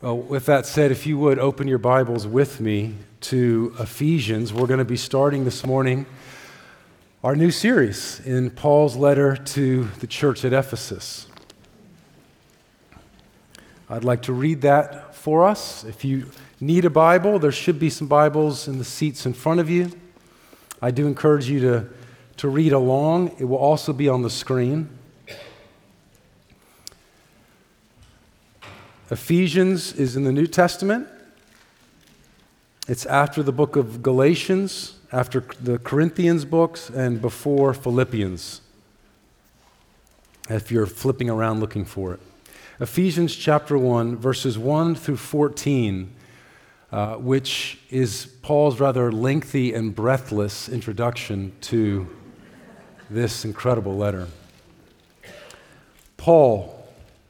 Well, with that said, if you would open your Bibles with me to Ephesians, we're going to be starting this morning our new series in Paul's letter to the church at Ephesus. I'd like to read that for us. If you need a Bible, there should be some Bibles in the seats in front of you. I do encourage you to, to read along, it will also be on the screen. Ephesians is in the New Testament. It's after the book of Galatians, after the Corinthians books, and before Philippians, if you're flipping around looking for it. Ephesians chapter 1, verses 1 through 14, uh, which is Paul's rather lengthy and breathless introduction to this incredible letter. Paul,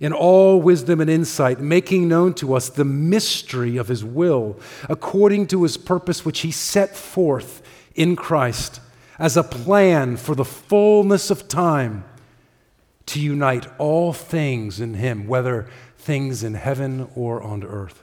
in all wisdom and insight, making known to us the mystery of his will, according to his purpose, which he set forth in Christ as a plan for the fullness of time to unite all things in him, whether things in heaven or on earth.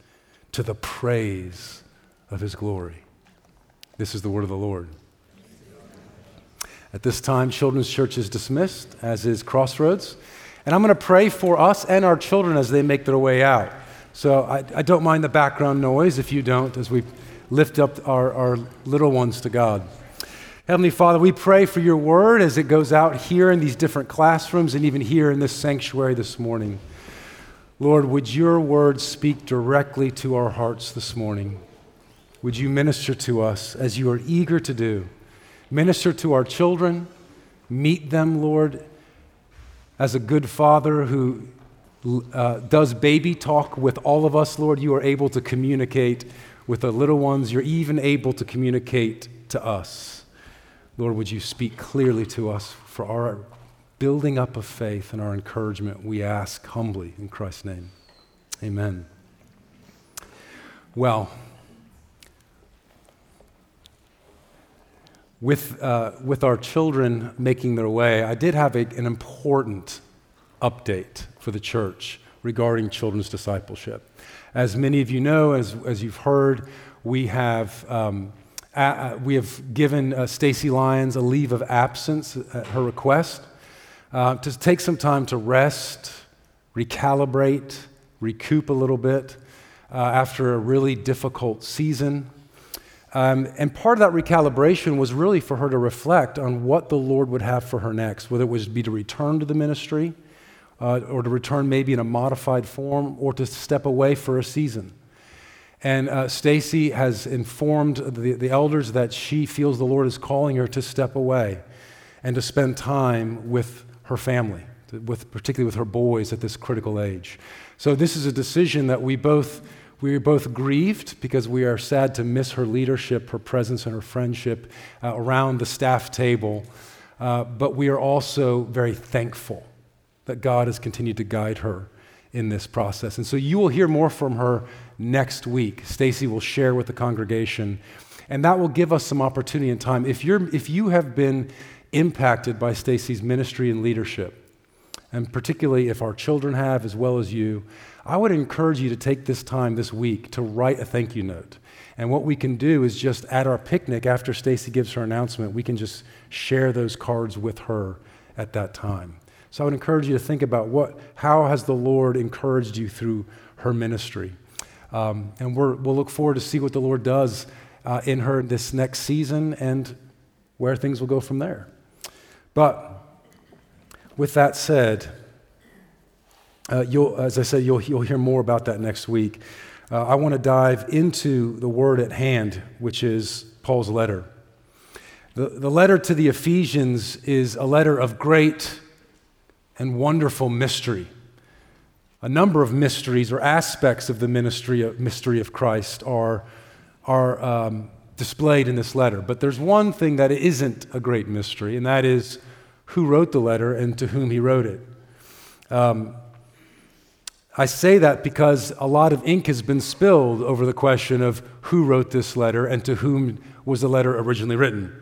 to the praise of his glory. This is the word of the Lord. At this time, Children's Church is dismissed, as is Crossroads. And I'm going to pray for us and our children as they make their way out. So I, I don't mind the background noise if you don't, as we lift up our, our little ones to God. Heavenly Father, we pray for your word as it goes out here in these different classrooms and even here in this sanctuary this morning. Lord, would your word speak directly to our hearts this morning? Would you minister to us as you are eager to do? Minister to our children, meet them, Lord, as a good father who uh, does baby talk with all of us, Lord. You are able to communicate with the little ones. You're even able to communicate to us. Lord, would you speak clearly to us for our building up of faith and our encouragement, we ask humbly in Christ's name. Amen. Well, with, uh, with our children making their way, I did have a, an important update for the church regarding children's discipleship. As many of you know, as, as you've heard, we have, um, a, we have given uh, Stacy Lyons a leave of absence at her request uh, to take some time to rest, recalibrate, recoup a little bit uh, after a really difficult season. Um, and part of that recalibration was really for her to reflect on what the Lord would have for her next, whether it was be to return to the ministry uh, or to return maybe in a modified form or to step away for a season. And uh, Stacy has informed the, the elders that she feels the Lord is calling her to step away and to spend time with her family, with, particularly with her boys at this critical age. So this is a decision that we both we are both grieved because we are sad to miss her leadership, her presence, and her friendship uh, around the staff table. Uh, but we are also very thankful that God has continued to guide her in this process. And so you will hear more from her next week. Stacy will share with the congregation, and that will give us some opportunity and time. If, you're, if you have been impacted by Stacy's ministry and leadership, and particularly if our children have as well as you, I would encourage you to take this time this week to write a thank you note. And what we can do is just at our picnic after Stacy gives her announcement, we can just share those cards with her at that time. So I would encourage you to think about what, how has the Lord encouraged you through her ministry. Um, and we will look forward to see what the Lord does uh, in her this next season and where things will go from there. But with that said, uh, as I said, you'll, you'll hear more about that next week. Uh, I want to dive into the word at hand, which is Paul's letter. The, the letter to the Ephesians is a letter of great and wonderful mystery. A number of mysteries or aspects of the ministry of, mystery of Christ are, are um, displayed in this letter. But there's one thing that isn't a great mystery, and that is who wrote the letter and to whom he wrote it. Um, I say that because a lot of ink has been spilled over the question of who wrote this letter and to whom was the letter originally written.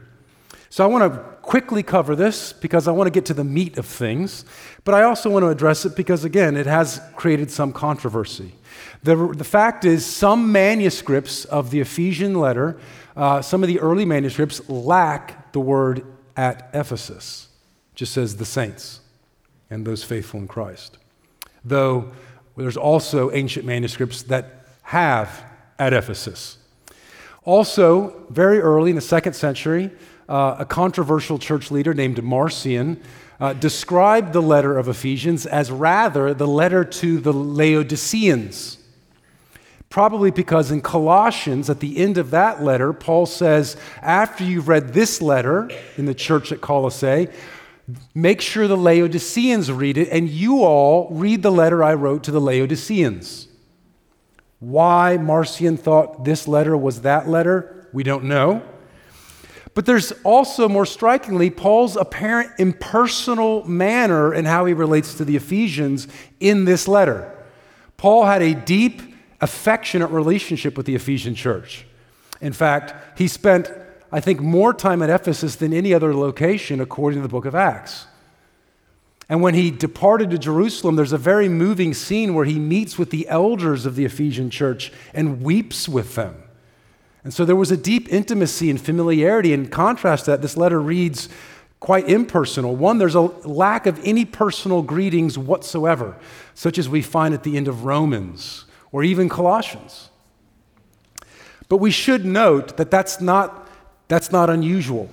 So I want to quickly cover this because I want to get to the meat of things, but I also want to address it because, again, it has created some controversy. The, the fact is, some manuscripts of the Ephesian letter, uh, some of the early manuscripts, lack the word at Ephesus. It just says the saints and those faithful in Christ. Though there's also ancient manuscripts that have at Ephesus. Also, very early in the second century, uh, a controversial church leader named Marcion uh, described the letter of Ephesians as rather the letter to the Laodiceans. Probably because in Colossians, at the end of that letter, Paul says, after you've read this letter in the church at Colossae, make sure the Laodiceans read it, and you all read the letter I wrote to the Laodiceans. Why Marcion thought this letter was that letter, we don't know. But there's also, more strikingly, Paul's apparent impersonal manner in how he relates to the Ephesians in this letter. Paul had a deep, affectionate relationship with the Ephesian church. In fact, he spent, I think, more time at Ephesus than any other location, according to the book of Acts. And when he departed to Jerusalem, there's a very moving scene where he meets with the elders of the Ephesian church and weeps with them. And so there was a deep intimacy and familiarity. In contrast to that, this letter reads quite impersonal. One, there's a lack of any personal greetings whatsoever, such as we find at the end of Romans or even Colossians. But we should note that that's not, that's not unusual.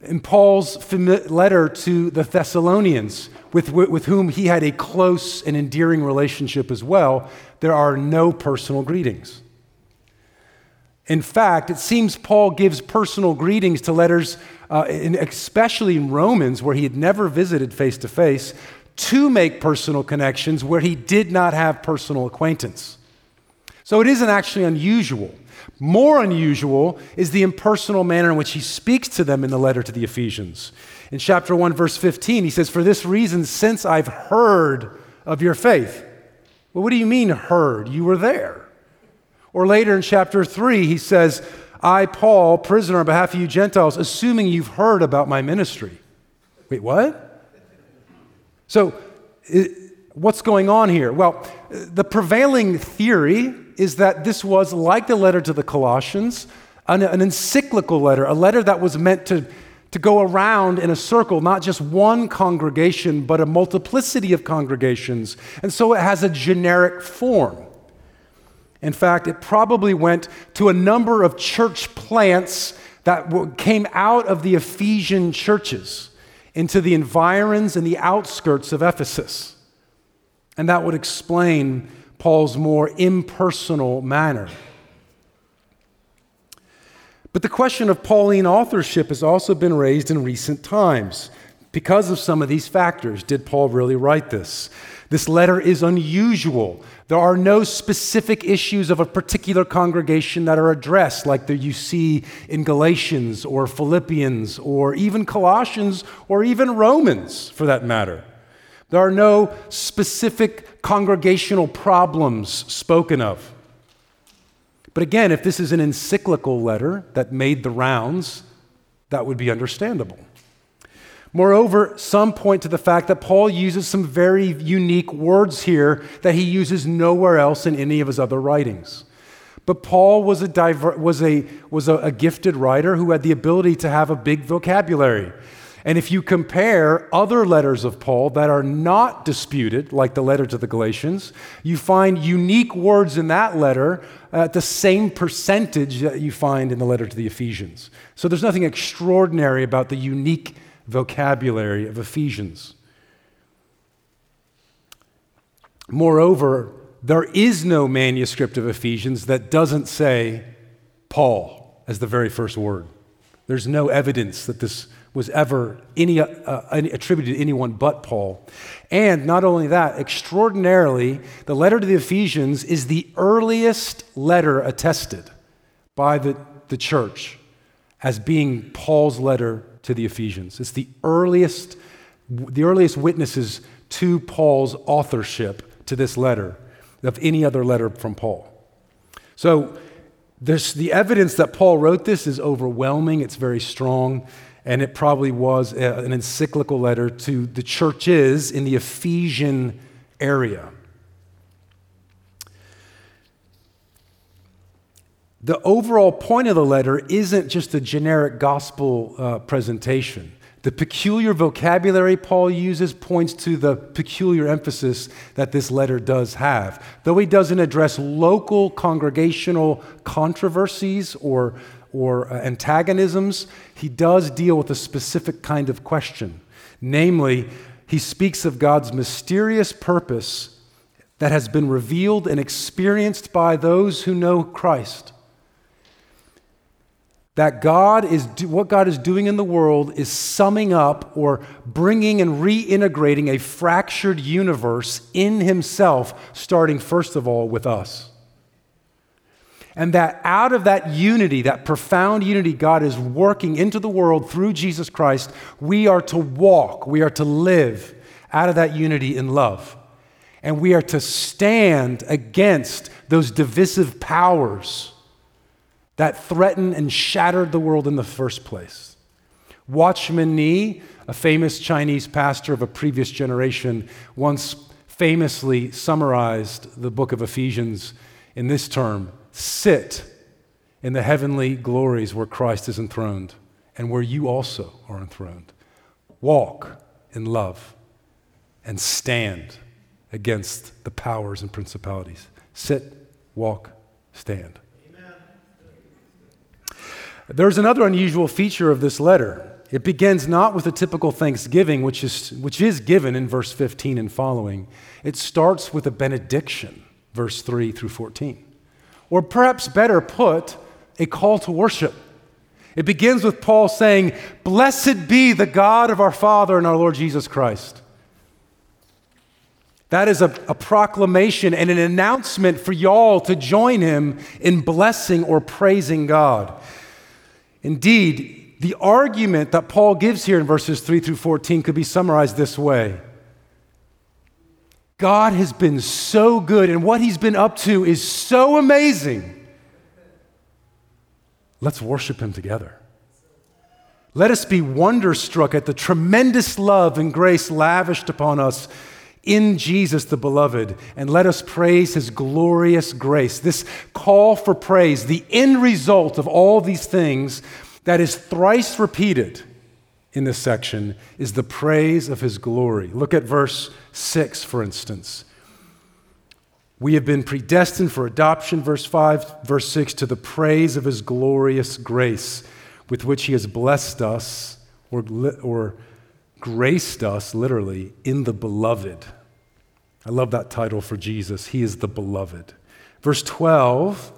In Paul's letter to the Thessalonians, with, with whom he had a close and endearing relationship as well, there are no personal greetings. In fact, it seems Paul gives personal greetings to letters, uh, in, especially in Romans, where he had never visited face to face, to make personal connections where he did not have personal acquaintance. So it isn't actually unusual. More unusual is the impersonal manner in which he speaks to them in the letter to the Ephesians. In chapter 1, verse 15, he says, For this reason, since I've heard of your faith. Well, what do you mean, heard? You were there. Or later in chapter 3, he says, I, Paul, prisoner on behalf of you Gentiles, assuming you've heard about my ministry. Wait, what? So, what's going on here? Well, the prevailing theory is that this was like the letter to the Colossians, an, an encyclical letter, a letter that was meant to, to go around in a circle, not just one congregation, but a multiplicity of congregations. And so it has a generic form. In fact, it probably went to a number of church plants that came out of the Ephesian churches into the environs and the outskirts of Ephesus. And that would explain Paul's more impersonal manner. But the question of Pauline authorship has also been raised in recent times. Because of some of these factors, did Paul really write this? This letter is unusual. There are no specific issues of a particular congregation that are addressed, like you see in Galatians or Philippians or even Colossians or even Romans, for that matter. There are no specific congregational problems spoken of. But again, if this is an encyclical letter that made the rounds, that would be understandable. Moreover, some point to the fact that Paul uses some very unique words here that he uses nowhere else in any of his other writings. But Paul was a, diver- was a, was a, a gifted writer who had the ability to have a big vocabulary. And if you compare other letters of Paul that are not disputed, like the letter to the Galatians, you find unique words in that letter at the same percentage that you find in the letter to the Ephesians. So there's nothing extraordinary about the unique vocabulary of Ephesians. Moreover, there is no manuscript of Ephesians that doesn't say Paul as the very first word. There's no evidence that this was ever any, uh, attributed to anyone but Paul. And not only that, extraordinarily, the letter to the Ephesians is the earliest letter attested by the, the church as being Paul's letter to the Ephesians. It's the earliest, the earliest witnesses to Paul's authorship to this letter of any other letter from Paul. So this, the evidence that Paul wrote this is overwhelming, it's very strong and it probably was a, an encyclical letter to the churches in the Ephesian area. The overall point of the letter isn't just a generic gospel uh, presentation. The peculiar vocabulary Paul uses points to the peculiar emphasis that this letter does have. Though he doesn't address local congregational controversies or or uh, antagonisms, he does deal with a specific kind of question. Namely, he speaks of God's mysterious purpose that has been revealed and experienced by those who know Christ. That God is what God is doing in the world is summing up or bringing and reintegrating a fractured universe in Himself, starting first of all with us. And that out of that unity, that profound unity God is working into the world through Jesus Christ, we are to walk, we are to live out of that unity in love. And we are to stand against those divisive powers that threatened and shattered the world in the first place. Watchman Nee, a famous Chinese pastor of a previous generation, once famously summarized the book of Ephesians in this term sit in the heavenly glories where Christ is enthroned and where you also are enthroned. Walk in love and stand against the powers and principalities. Sit, walk, stand. There's another unusual feature of this letter. It begins not with a typical thanksgiving, which is, which is given in verse 15 and following. It starts with a benediction, verse 3 through 14. Or perhaps better put, a call to worship. It begins with Paul saying, Blessed be the God of our Father and our Lord Jesus Christ. That is a, a, proclamation and an announcement for y'all to join him in blessing or praising God. Indeed, the argument that Paul gives here in verses 3 through 14 could be summarized this way God has been so good, and what he's been up to is so amazing. Let's worship him together. Let us be wonderstruck at the tremendous love and grace lavished upon us in Jesus the beloved, and let us praise his glorious grace. This call for praise, the end result of all these things that is thrice repeated in this section, is the praise of his glory. Look at verse 6, for instance. We have been predestined for adoption, verse 5, verse 6, to the praise of his glorious grace with which he has blessed us or, or graced us, literally, in the beloved. I love that title for Jesus. He is the beloved. Verse 12,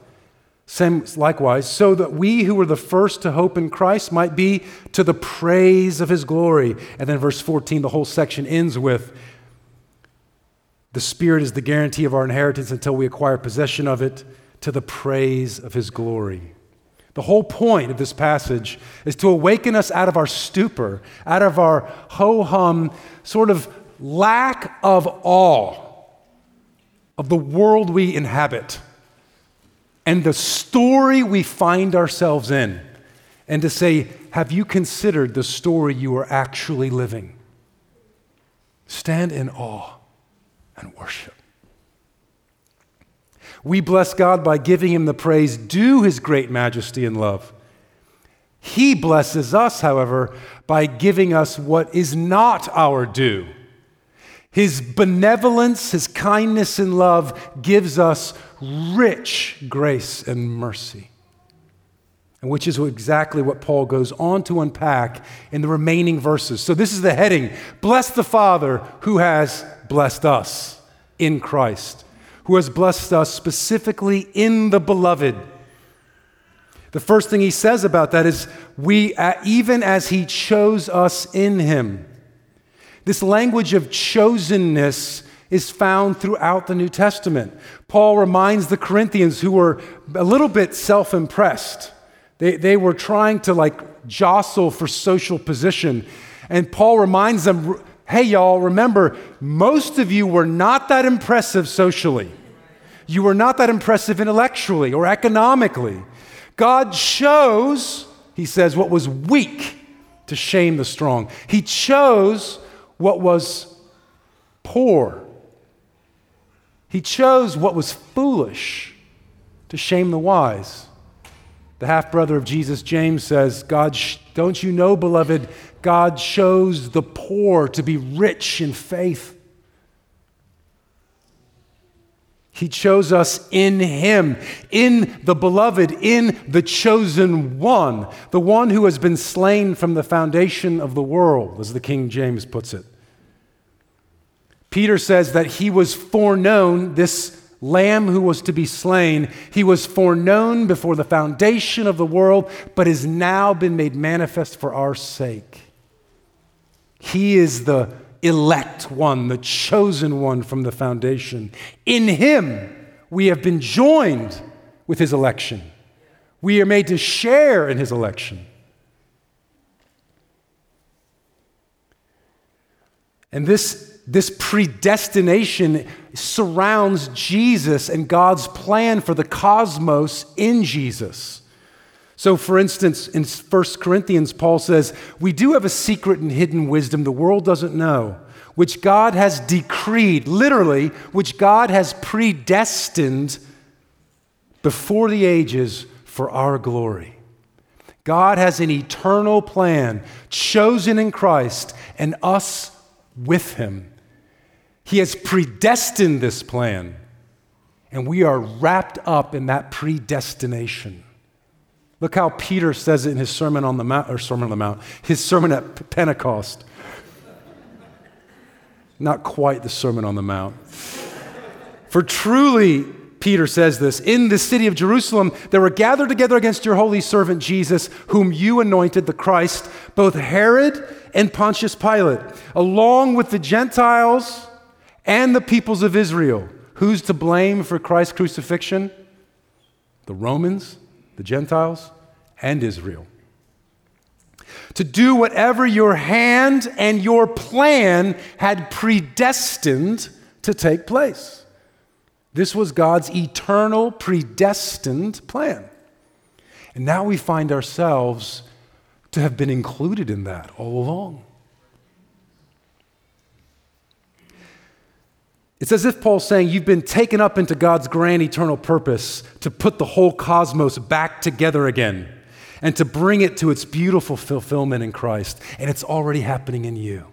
same, likewise, so that we who were the first to hope in Christ might be to the praise of his glory. And then verse 14, the whole section ends with the Spirit is the guarantee of our inheritance until we acquire possession of it to the praise of His glory. The whole point of this passage is to awaken us out of our stupor, out of our ho hum, sort of lack of awe of the world we inhabit and the story we find ourselves in, and to say, Have you considered the story you are actually living? Stand in awe and worship. We bless God by giving him the praise due his great majesty and love. He blesses us, however, by giving us what is not our due. His benevolence, his kindness, and love gives us rich grace and mercy. And which is exactly what Paul goes on to unpack in the remaining verses. So, this is the heading Bless the Father who has blessed us in Christ, who has blessed us specifically in the beloved. The first thing he says about that is, we, even as he chose us in him. This language of chosenness is found throughout the New Testament. Paul reminds the Corinthians who were a little bit self impressed. They, they were trying to like jostle for social position. And Paul reminds them hey, y'all, remember, most of you were not that impressive socially. You were not that impressive intellectually or economically. God chose, he says, what was weak to shame the strong. He chose what was poor he chose what was foolish to shame the wise. The half brother of Jesus, James, says, God, don't you know, beloved, God chose the poor to be rich in faith. He chose us in Him, in the beloved, in the chosen one, the one who has been slain from the foundation of the world, as the King James puts it. Peter says that he was foreknown, this lamb who was to be slain, he was foreknown before the foundation of the world, but has now been made manifest for our sake. He is the elect one, the chosen one from the foundation. In him, we have been joined with his election. We are made to share in his election. And this this predestination surrounds Jesus and God's plan for the cosmos in Jesus. So, for instance, in 1 Corinthians, Paul says, We do have a secret and hidden wisdom the world doesn't know, which God has decreed, literally, which God has predestined before the ages for our glory. God has an eternal plan chosen in Christ and us with Him. He has predestined this plan, and we are wrapped up in that predestination. Look how Peter says it in his Sermon on the Mount, or Sermon on the Mount, his sermon at Pentecost. Not quite the Sermon on the Mount. For truly, Peter says this In the city of Jerusalem, there were gathered together against your holy servant Jesus, whom you anointed the Christ, both Herod and Pontius Pilate, along with the Gentiles and the peoples of Israel. Who's to blame for Christ's crucifixion? The Romans, the Gentiles, and Israel. To do whatever your hand and your plan had predestined to take place. This was God's eternal, predestined plan. And now we find ourselves to have been included in that all along. It's as if Paul's saying, You've been taken up into God's grand eternal purpose to put the whole cosmos back together again and to bring it to its beautiful fulfillment in Christ. And it's already happening in you.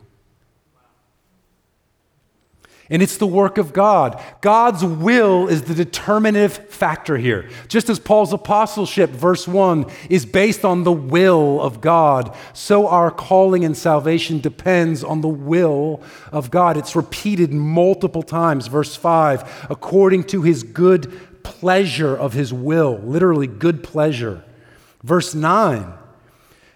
And it's the work of God. God's will is the determinative factor here. Just as Paul's apostleship, verse 1, is based on the will of God, so our calling and salvation depends on the will of God. It's repeated multiple times. Verse 5, according to his good pleasure of his will, literally, good pleasure. Verse 9,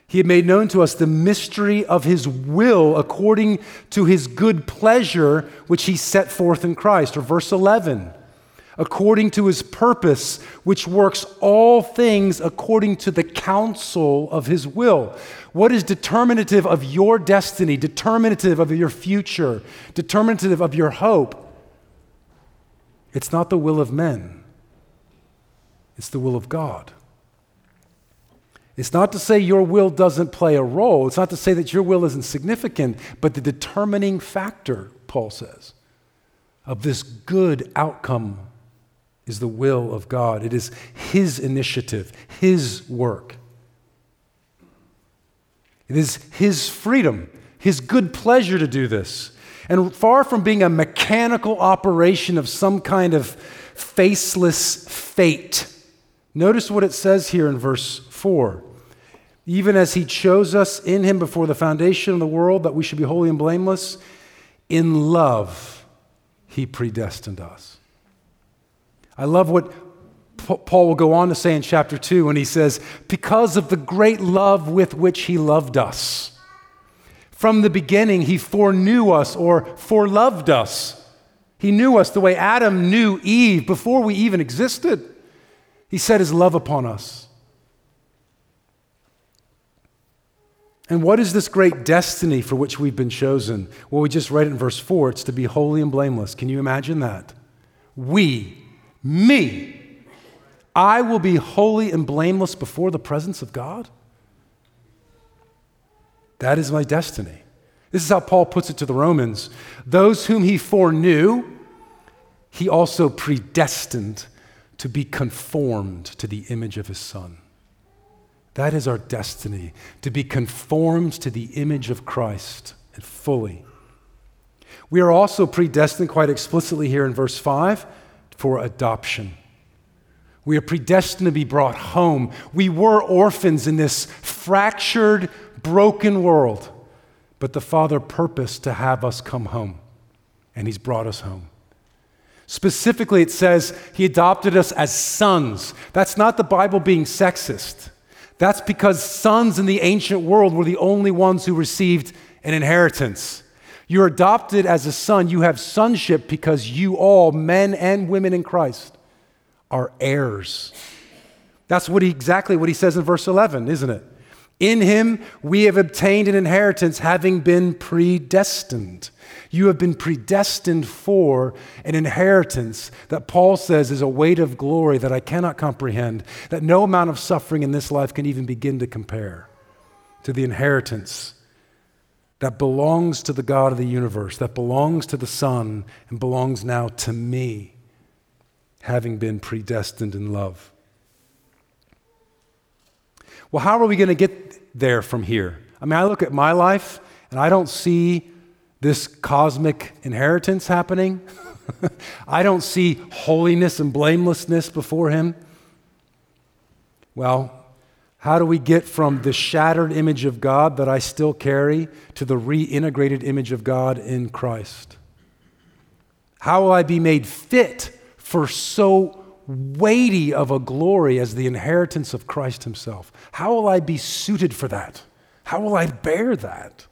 he had made known to us the mystery of his will according to his good pleasure, which he set forth in Christ. Or verse 11, according to his purpose, which works all things according to the counsel of his will. What is determinative of your destiny, determinative of your future, determinative of your hope? It's not the will of men, it's the will of God. It's not to say your will doesn't play a role. It's not to say that your will isn't significant, but the determining factor, Paul says, of this good outcome is the will of God. It is His initiative, His work. It is His freedom, His good pleasure to do this. And far from being a mechanical operation of some kind of faceless fate, notice what it says here in verse 4 even as he chose us in him before the foundation of the world that we should be holy and blameless, in love he predestined us. I love what Paul will go on to say in chapter 2 when he says, Because of the great love with which he loved us. From the beginning, he foreknew us or foreloved us. He knew us the way Adam knew Eve before we even existed. He set his love upon us. And what is this great destiny for which we've been chosen? Well, we just read it in verse 4 it's to be holy and blameless. Can you imagine that? We, me, I will be holy and blameless before the presence of God? That is my destiny. This is how Paul puts it to the Romans. Those whom he foreknew, he also predestined to be conformed to the image of his Son. That is our destiny, to be conformed to the image of Christ and fully. We are also predestined quite explicitly here in verse 5 for adoption. We are predestined to be brought home. We were orphans in this fractured, broken world, but the Father purposed to have us come home, and He's brought us home. Specifically, it says He adopted us as sons. That's not the Bible being sexist. That's because sons in the ancient world were the only ones who received an inheritance. You're adopted as a son. You have sonship because you all, men and women in Christ, are heirs. That's what he, exactly what he says in verse 11, isn't it? In him we have obtained an inheritance, having been predestined. You have been predestined for an inheritance that Paul says is a weight of glory that I cannot comprehend, that no amount of suffering in this life can even begin to compare to the inheritance that belongs to the God of the universe, that belongs to the Son, and belongs now to me, having been predestined in love. Well, how are we going to get there from here? I mean, I look at my life and I don't see this cosmic inheritance happening. I don't see holiness and blamelessness before Him. Well, how do we get from the shattered image of God that I still carry to the reintegrated image of God in Christ? How will I be made fit for so weighty of a glory as the inheritance of Christ Himself? How will I be suited for that? How will I bear that?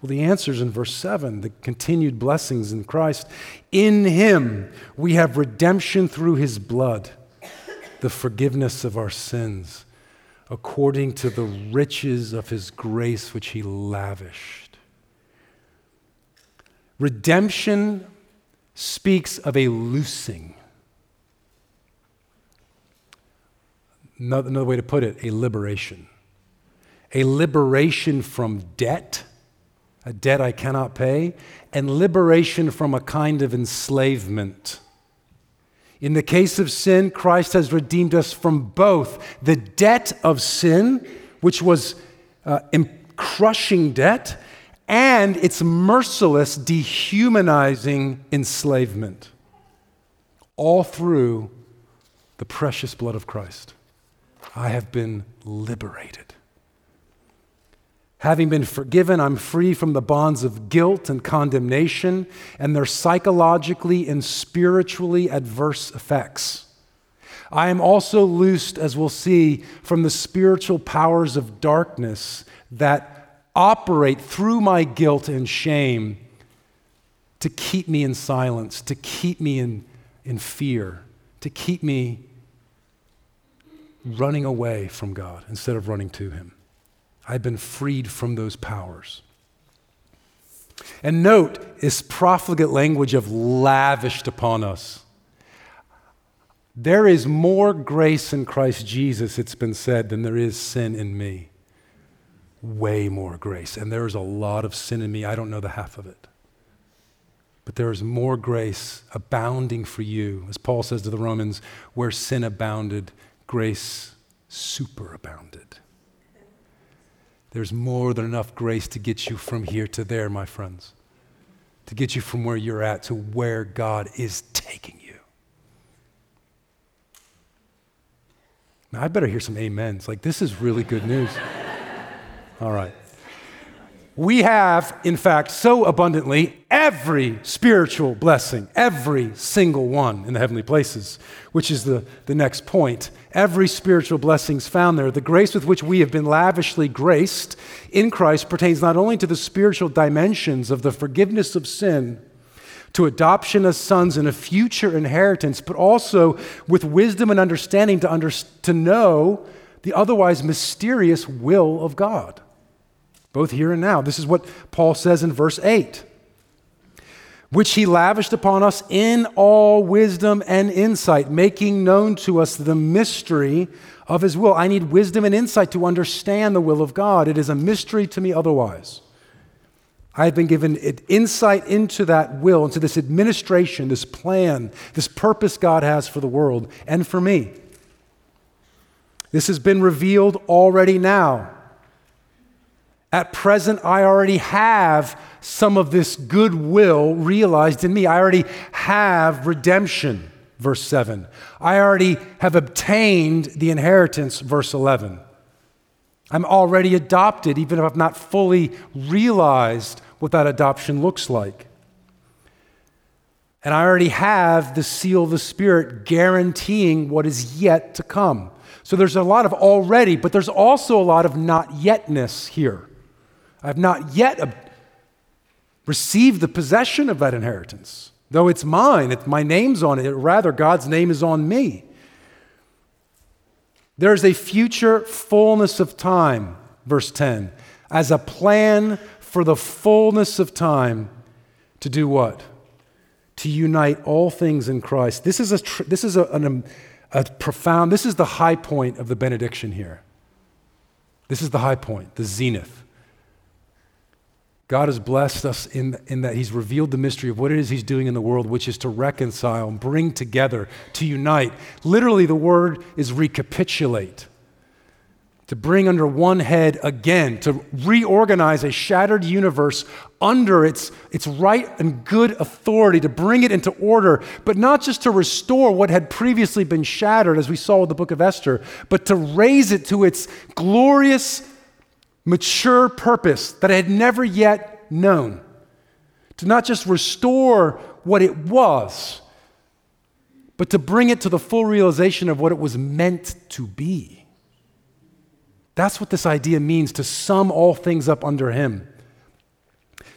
Well, the answer is in verse 7 the continued blessings in Christ. In Him we have redemption through His blood, the forgiveness of our sins, according to the riches of His grace which He lavished. Redemption speaks of a loosing. Another way to put it, a liberation. A liberation from debt a debt I cannot pay, and liberation from a kind of enslavement. In the case of sin, Christ has redeemed us from both the debt of sin, which was uh, crushing debt, and its merciless, dehumanizing enslavement, all through the precious blood of Christ. I have been liberated. Having been forgiven, I'm free from the bonds of guilt and condemnation and their psychologically and spiritually adverse effects. I am also loosed, as we'll see, from the spiritual powers of darkness that operate through my guilt and shame to keep me in silence, to keep me in, in fear, to keep me running away from God instead of running to Him. I've been freed from those powers. And note this profligate language of lavished upon us. There is more grace in Christ Jesus, it's been said, than there is sin in me. Way more grace. And there is a lot of sin in me. I don't know the half of it. But there is more grace abounding for you. As Paul says to the Romans, where sin abounded, grace superabounded. There's more than enough grace to get you from here to there, my friends, to get you from where you're at to where God is taking you. Now, I better hear some amens. Like, this is really good news. All right. We have, in fact, so abundantly every spiritual blessing, every single one in the heavenly places, which is the, the next point. Every spiritual blessing is found there. The grace with which we have been lavishly graced in Christ pertains not only to the spiritual dimensions of the forgiveness of sin, to adoption as sons and a future inheritance, but also with wisdom and understanding to, under, to know the otherwise mysterious will of God both here and now. This is what Paul says in verse 8 which he lavished upon us in all wisdom and insight, making known to us the mystery of his will. I need wisdom and insight to understand the will of God. It is a mystery to me otherwise. I have been given insight into that will, into this administration, this plan, this purpose God has for the world and for me. This has been revealed already now. At present, I already have some of this goodwill realized in me. I already have redemption, verse 7. I already have obtained the inheritance, verse 11. I'm already adopted, even if I've not fully realized what that adoption looks like. And I already have the seal of the Spirit guaranteeing what is yet to come. So there's a lot of already, but there's also a lot of not yetness here. I've not yet received the possession of that inheritance. Though it's mine, it's, my name's on it, rather, God's name is on me. There's a future fullness of time, verse 10, as a plan for the fullness of time to do what? To unite all things in Christ. This is a, this is a, an, um, a profound, this is the high point of the benediction here. This is the high point, the zenith. God has blessed us in, in that He's revealed the mystery of what it is He's doing in the world, which is to reconcile bring together, to unite. Literally, the word is recapitulate. To bring under one head again, to reorganize a shattered universe under its, its right and good authority, to bring it into order, but not just to restore what had previously been shattered, as we saw with the book of Esther, but to raise it to its glorious mature purpose that I had never yet known. To not just restore what it was, but to bring it to the full realization of what it was meant to be. That's what this idea means to sum all things up under Him,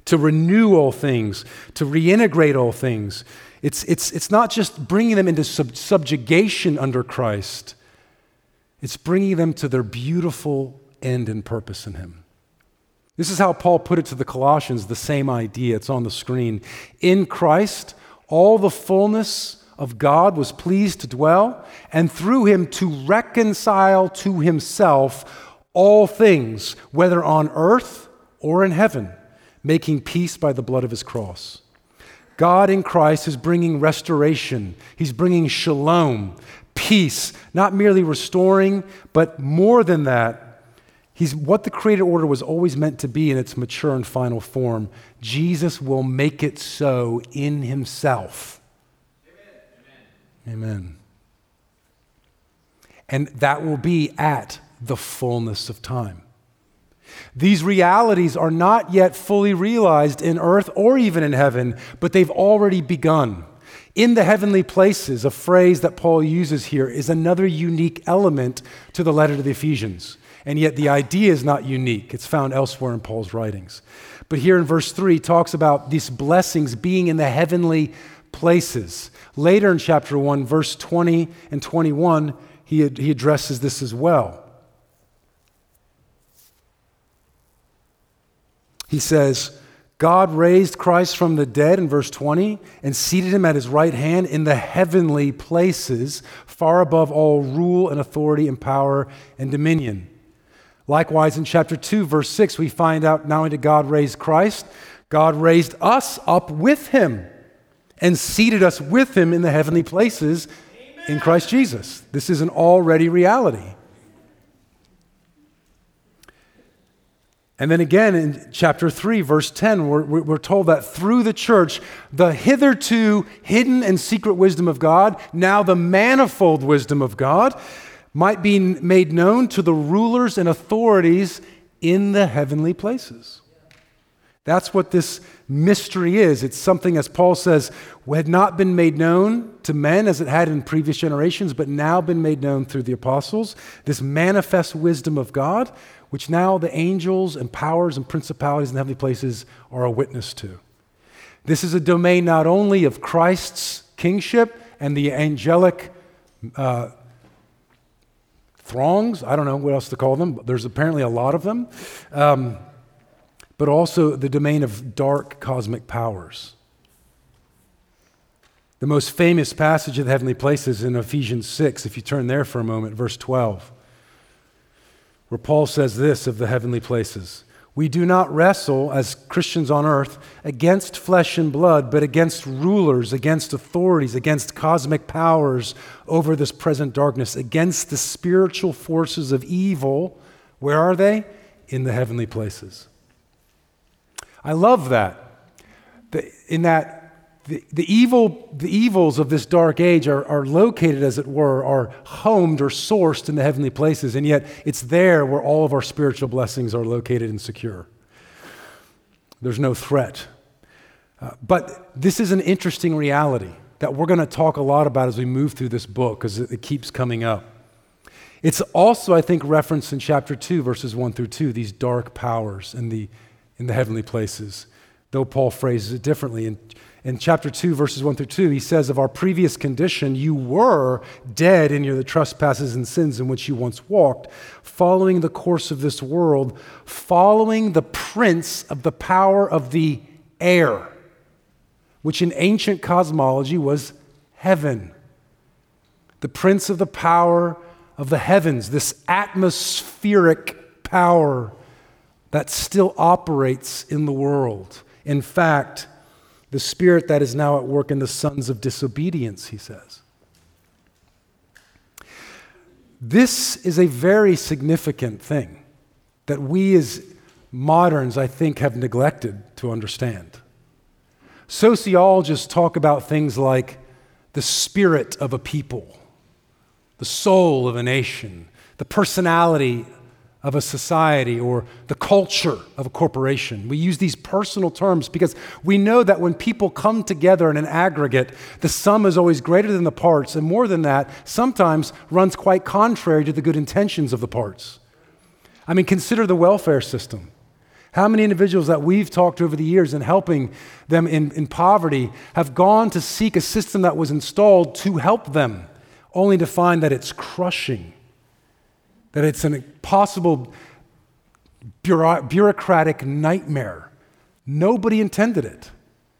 to renew all things, to reintegrate all things. It's, it's, it's not just bringing them into sub- subjugation under Christ, it's bringing them to their beautiful end and purpose in Him. This is how Paul put it to the Colossians, the same idea. It's on the screen. In Christ, all the fullness of God was pleased to dwell, and through him to reconcile to himself all things, whether on earth or in heaven, making peace by the blood of his cross. God in Christ is bringing restoration, he's bringing shalom, peace, not merely restoring, but more than that He's what the created order was always meant to be in its mature and final form. Jesus will make it so in himself. Amen. Amen. And that will be at the fullness of time. These realities are not yet fully realized in earth or even in heaven, but they've already begun. In the heavenly places, a phrase that Paul uses here is another unique element to the letter to the Ephesians. And yet the idea is not unique. It's found elsewhere in Paul's writings. But here in verse 3 he talks about these blessings being in the heavenly places. Later in chapter 1, verse 20 and 21, he, he addresses this as well. He says, God raised Christ from the dead in verse 20 and seated him at his right hand in the heavenly places, far above all rule and authority and power and dominion. Likewise, in chapter 2, verse 6, we find out not only did God raise Christ, God raised us up with him and seated us with him in the heavenly places Amen. in Christ Jesus. This is an already reality. And then again in chapter 3, verse 10, we're, we're told that through the church, the hitherto hidden and secret wisdom of God, now the manifold wisdom of God, might be made known to the rulers and authorities in the heavenly places. That's what this mystery is. It's something, as Paul says, had not been made known to men as it had in previous generations, but now been made known through the apostles. This manifest wisdom of God, which now the angels and powers and principalities in heavenly places are a witness to. This is a domain not only of Christ's kingship and the angelic uh, throngs, I don't know what else to call them, but there's apparently a lot of them, um, but also the domain of dark cosmic powers. The most famous passage of the heavenly places in Ephesians 6, if you turn there for a moment, verse 12 where Paul says this of the heavenly places We do not wrestle as Christians on earth against flesh and blood, but against rulers, against authorities, against cosmic powers over this present darkness, against the spiritual forces of evil. Where are they? In the heavenly places. I love that. In that the, the, evil, the evils of this dark age are, are located, as it were, are homed or sourced in the heavenly places, and yet it's there where all of our spiritual blessings are located and secure. There's no threat. Uh, but this is an interesting reality that we're going to talk a lot about as we move through this book because it, it keeps coming up. It's also, I think, referenced in chapter 2, verses 1 through 2, these dark powers in the, in the heavenly places, though Paul phrases it differently. In in chapter 2, verses 1 through 2, he says, Of our previous condition, you were dead in your trespasses and sins in which you once walked, following the course of this world, following the prince of the power of the air, which in ancient cosmology was heaven. The prince of the power of the heavens, this atmospheric power that still operates in the world. In fact, the spirit that is now at work in the sons of disobedience, he says. This is a very significant thing that we as moderns, I think, have neglected to understand. Sociologists talk about things like the spirit of a people, the soul of a nation, the personality of a society or the culture of a corporation. We use these personal terms because we know that when people come together in an aggregate, the sum is always greater than the parts, and more than that, sometimes runs quite contrary to the good intentions of the parts. I mean, consider the welfare system. How many individuals that we've talked to over the years in helping them in, in poverty have gone to seek a system that was installed to help them, only to find that it's crushing? That it's an impossible bureaucratic nightmare. Nobody intended it.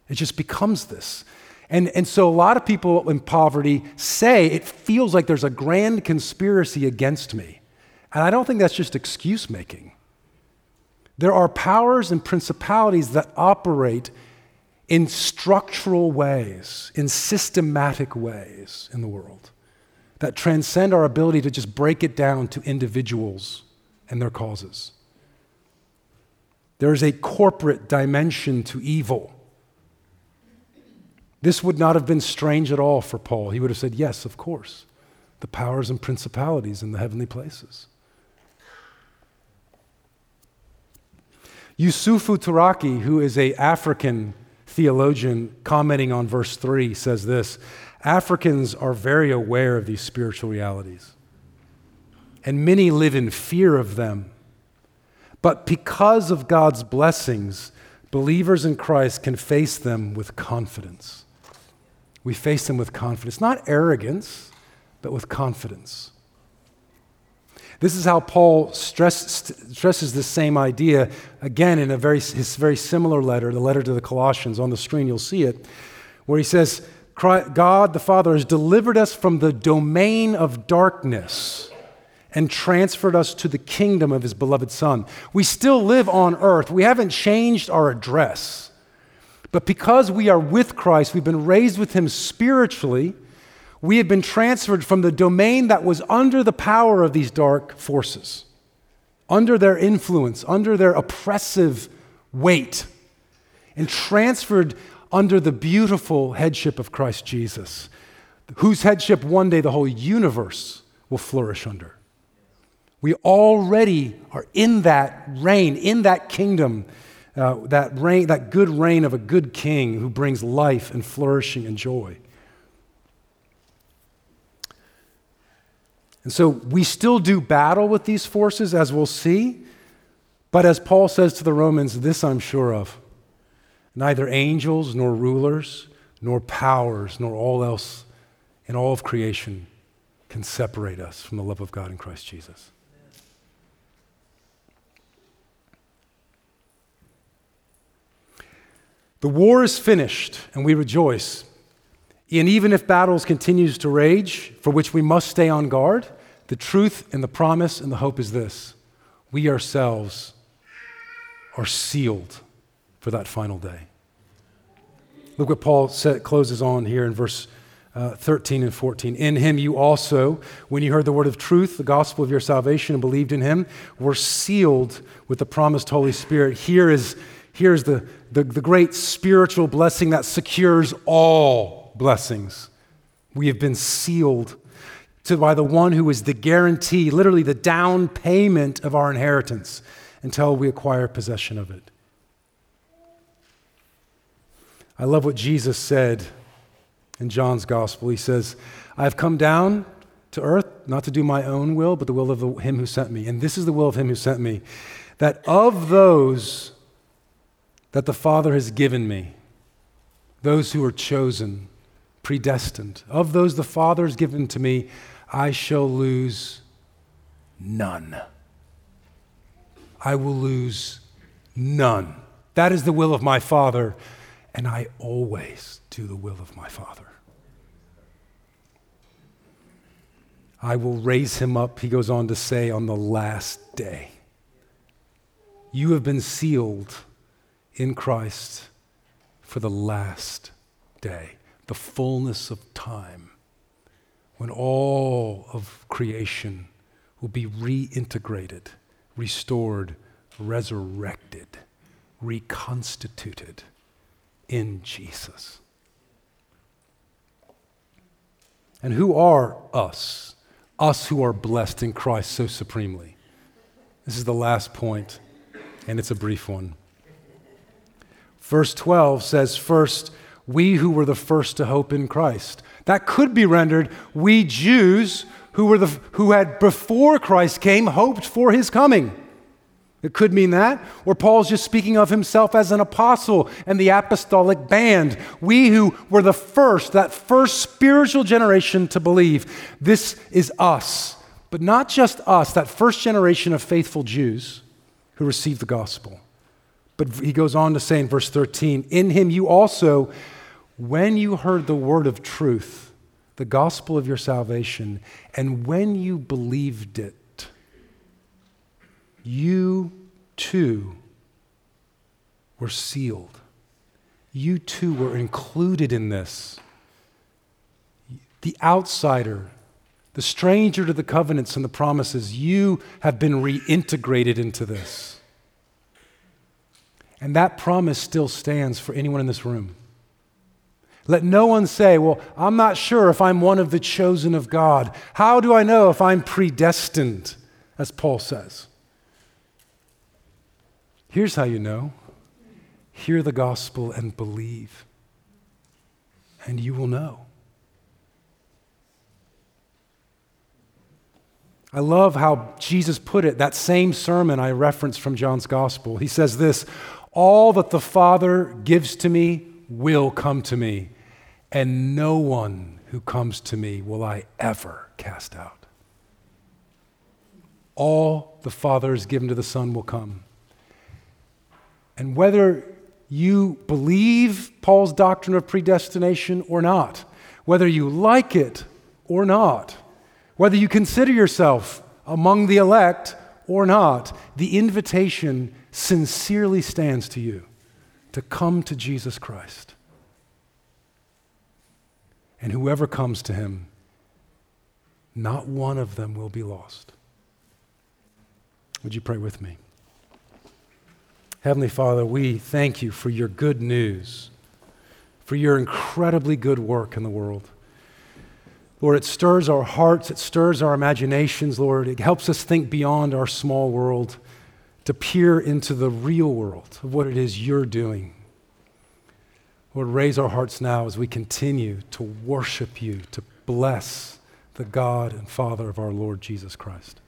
It just becomes this. And, and so a lot of people in poverty say it feels like there's a grand conspiracy against me. And I don't think that's just excuse making. There are powers and principalities that operate in structural ways, in systematic ways in the world that transcend our ability to just break it down to individuals and their causes. There is a corporate dimension to evil. This would not have been strange at all for Paul. He would have said, Yes, of course, the powers and principalities in the heavenly places. Yusufu Turaki, who is a African theologian commenting on verse 3, says this Africans are very aware of these spiritual realities, and many live in fear of them. But because of God's blessings, believers in Christ can face them with confidence. we face them with confidence. Not arrogance, but with confidence. This is how Paul stress, stresses the same idea again in a very, his very similar letter, the letter to the Colossians. On the screen, you'll see it, where he says, God the Father has delivered us from the domain of darkness and transferred us to the kingdom of his beloved Son. We still live on earth, we haven't changed our address. But because we are with Christ, we've been raised with him spiritually we have been transferred from the domain that was under the power of these dark forces, under their influence, under their oppressive weight, and transferred under the beautiful headship of Christ Jesus, whose headship one day the whole universe will flourish under. We already are in that reign, in that kingdom, uh, that reign, that good reign of a good king who brings life and flourishing and joy. And so we still do battle with these forces, as we'll see. But as Paul says to the Romans, this I'm sure of neither angels, nor rulers, nor powers, nor all else in all of creation can separate us from the love of God in Christ Jesus. The war is finished, and we rejoice and even if battles continues to rage, for which we must stay on guard, the truth and the promise and the hope is this. We ourselves are sealed for that final day. Look what Paul said, closes on here in verse uh, 13 and 14. In him you also, when you heard the word of truth, the gospel of your salvation, and believed in him, were sealed with the promised Holy Spirit. Here is, here is the, the, the great spiritual blessing that secures all blessings. We have been sealed to, by the one who is the guarantee, literally the down payment of our inheritance until we acquire possession of it. I love what Jesus said in John's gospel. He says, I have come down to earth not to do my own will, but the will of him who sent me. And this is the will of him who sent me, that of those that the Father has given me, those who are chosen, predestined. Of those the Father has given to me, I shall lose none. I will lose none. That is the will of my Father, and I always do the will of my Father. I will raise him up, he goes on to say, on the last day. You have been sealed in Christ for the last day the fullness of time, when all of creation will be reintegrated, restored, resurrected, reconstituted in Jesus. And who are us? Us who are blessed in Christ so supremely. This is the last point, and it's a brief one. Verse 12 says, First, we who were the first to hope in Christ. That could be rendered, we Jews who, were the, who had before Christ came hoped for his coming. It could mean that. Or Paul's just speaking of himself as an apostle and the apostolic band. We who were the first, that first spiritual generation to believe. This is us. But not just us, that first generation of faithful Jews who received the gospel. But he goes on to say in verse 13, In him you also when you heard the word of truth, the gospel of your salvation, and when you believed it, you too were sealed. You too were included in this. The outsider, the stranger to the covenants and the promises, you have been reintegrated into this. And that promise still stands for anyone in this room. Let no one say, Well, I'm not sure if I'm one of the chosen of God. How do I know if I'm predestined? As Paul says. Here's how you know hear the gospel and believe, and you will know. I love how Jesus put it, that same sermon I referenced from John's gospel. He says this All that the Father gives to me will come to me and no one who comes to me will I ever cast out. All the Father has given to the Son will come. And whether you believe Paul's doctrine of predestination or not, whether you like it or not, whether you consider yourself among the elect or not, the invitation sincerely stands to you to come to Jesus Christ. And whoever comes to him, not one of them will be lost. Would you pray with me? Heavenly Father, we thank you for your good news, for your incredibly good work in the world. Lord, it stirs our hearts, it stirs our imaginations, Lord. It helps us think beyond our small world to peer into the real world of what it is you're doing. Lord, raise our hearts now as we continue to worship you, to bless the God and Father of our Lord Jesus Christ.